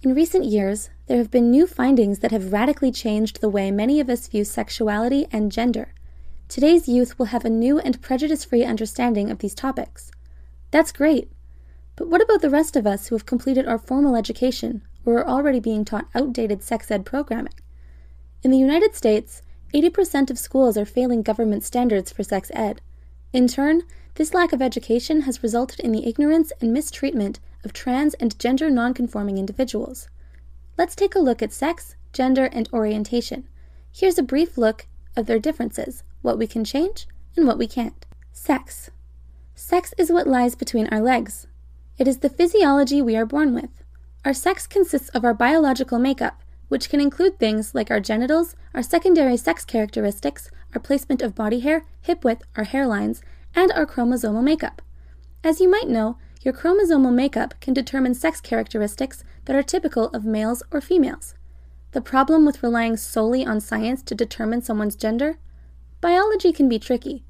In recent years, there have been new findings that have radically changed the way many of us view sexuality and gender. Today's youth will have a new and prejudice free understanding of these topics. That's great. But what about the rest of us who have completed our formal education or are already being taught outdated sex ed programming? In the United States, 80% of schools are failing government standards for sex ed. In turn, this lack of education has resulted in the ignorance and mistreatment of trans and gender nonconforming individuals. Let's take a look at sex, gender, and orientation. Here's a brief look of their differences, what we can change, and what we can't. Sex. Sex is what lies between our legs. It is the physiology we are born with. Our sex consists of our biological makeup, which can include things like our genitals, our secondary sex characteristics, our placement of body hair, hip width, our hairlines, and our chromosomal makeup. As you might know, your chromosomal makeup can determine sex characteristics that are typical of males or females. The problem with relying solely on science to determine someone's gender? Biology can be tricky.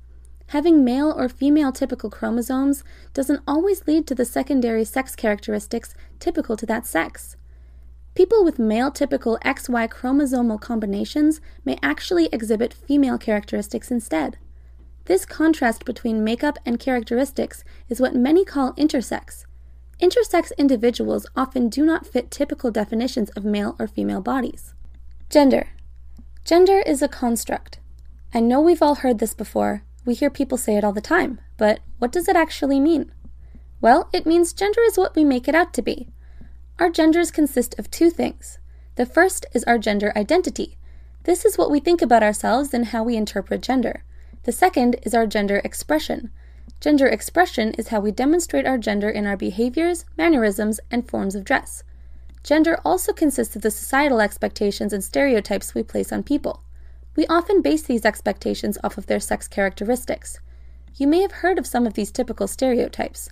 Having male or female typical chromosomes doesn't always lead to the secondary sex characteristics typical to that sex. People with male typical XY chromosomal combinations may actually exhibit female characteristics instead. This contrast between makeup and characteristics is what many call intersex. Intersex individuals often do not fit typical definitions of male or female bodies. Gender. Gender is a construct. I know we've all heard this before. We hear people say it all the time, but what does it actually mean? Well, it means gender is what we make it out to be. Our genders consist of two things. The first is our gender identity. This is what we think about ourselves and how we interpret gender. The second is our gender expression. Gender expression is how we demonstrate our gender in our behaviors, mannerisms, and forms of dress. Gender also consists of the societal expectations and stereotypes we place on people. We often base these expectations off of their sex characteristics. You may have heard of some of these typical stereotypes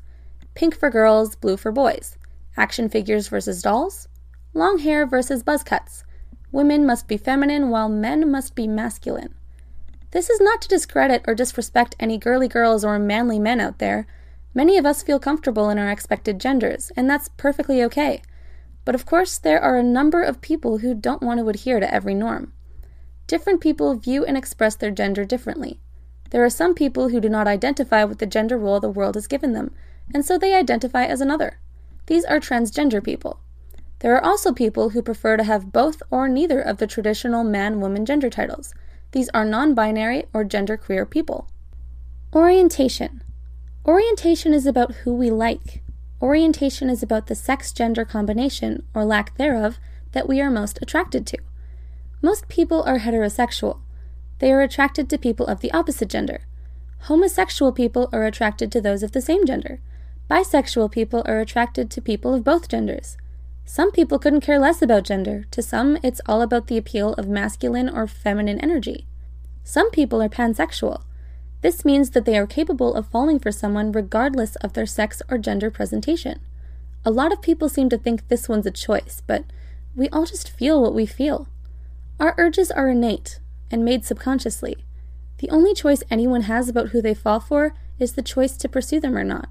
pink for girls, blue for boys, action figures versus dolls, long hair versus buzz cuts, women must be feminine while men must be masculine. This is not to discredit or disrespect any girly girls or manly men out there. Many of us feel comfortable in our expected genders, and that's perfectly okay. But of course, there are a number of people who don't want to adhere to every norm. Different people view and express their gender differently. There are some people who do not identify with the gender role the world has given them, and so they identify as another. These are transgender people. There are also people who prefer to have both or neither of the traditional man woman gender titles. These are non binary or genderqueer people. Orientation. Orientation is about who we like. Orientation is about the sex gender combination, or lack thereof, that we are most attracted to. Most people are heterosexual. They are attracted to people of the opposite gender. Homosexual people are attracted to those of the same gender. Bisexual people are attracted to people of both genders. Some people couldn't care less about gender. To some, it's all about the appeal of masculine or feminine energy. Some people are pansexual. This means that they are capable of falling for someone regardless of their sex or gender presentation. A lot of people seem to think this one's a choice, but we all just feel what we feel. Our urges are innate and made subconsciously. The only choice anyone has about who they fall for is the choice to pursue them or not.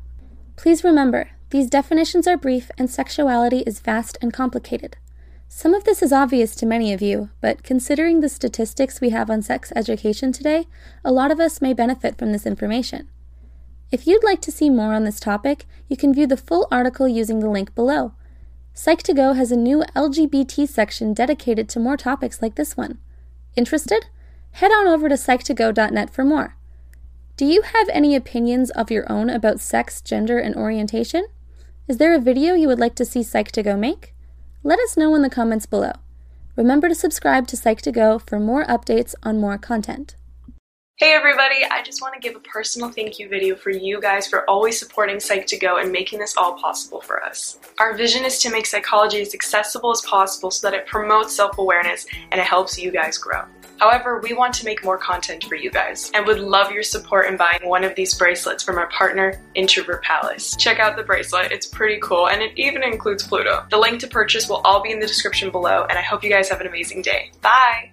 Please remember, these definitions are brief and sexuality is vast and complicated. Some of this is obvious to many of you, but considering the statistics we have on sex education today, a lot of us may benefit from this information. If you'd like to see more on this topic, you can view the full article using the link below. Psych2Go has a new LGBT section dedicated to more topics like this one. Interested? Head on over to psych2go.net for more. Do you have any opinions of your own about sex, gender, and orientation? Is there a video you would like to see Psych2Go make? Let us know in the comments below. Remember to subscribe to Psych2Go for more updates on more content. Hey everybody, I just want to give a personal thank you video for you guys for always supporting Psych2Go and making this all possible for us. Our vision is to make psychology as accessible as possible so that it promotes self-awareness and it helps you guys grow. However, we want to make more content for you guys and would love your support in buying one of these bracelets from our partner, Introvert Palace. Check out the bracelet, it's pretty cool and it even includes Pluto. The link to purchase will all be in the description below and I hope you guys have an amazing day. Bye!